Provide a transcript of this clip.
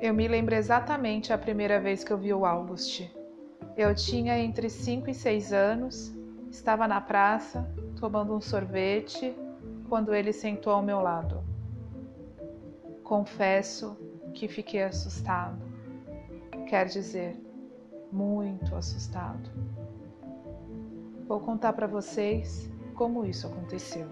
Eu me lembro exatamente a primeira vez que eu vi o August. Eu tinha entre 5 e 6 anos, estava na praça, tomando um sorvete, quando ele sentou ao meu lado. Confesso que fiquei assustado. Quer dizer, muito assustado. Vou contar para vocês como isso aconteceu.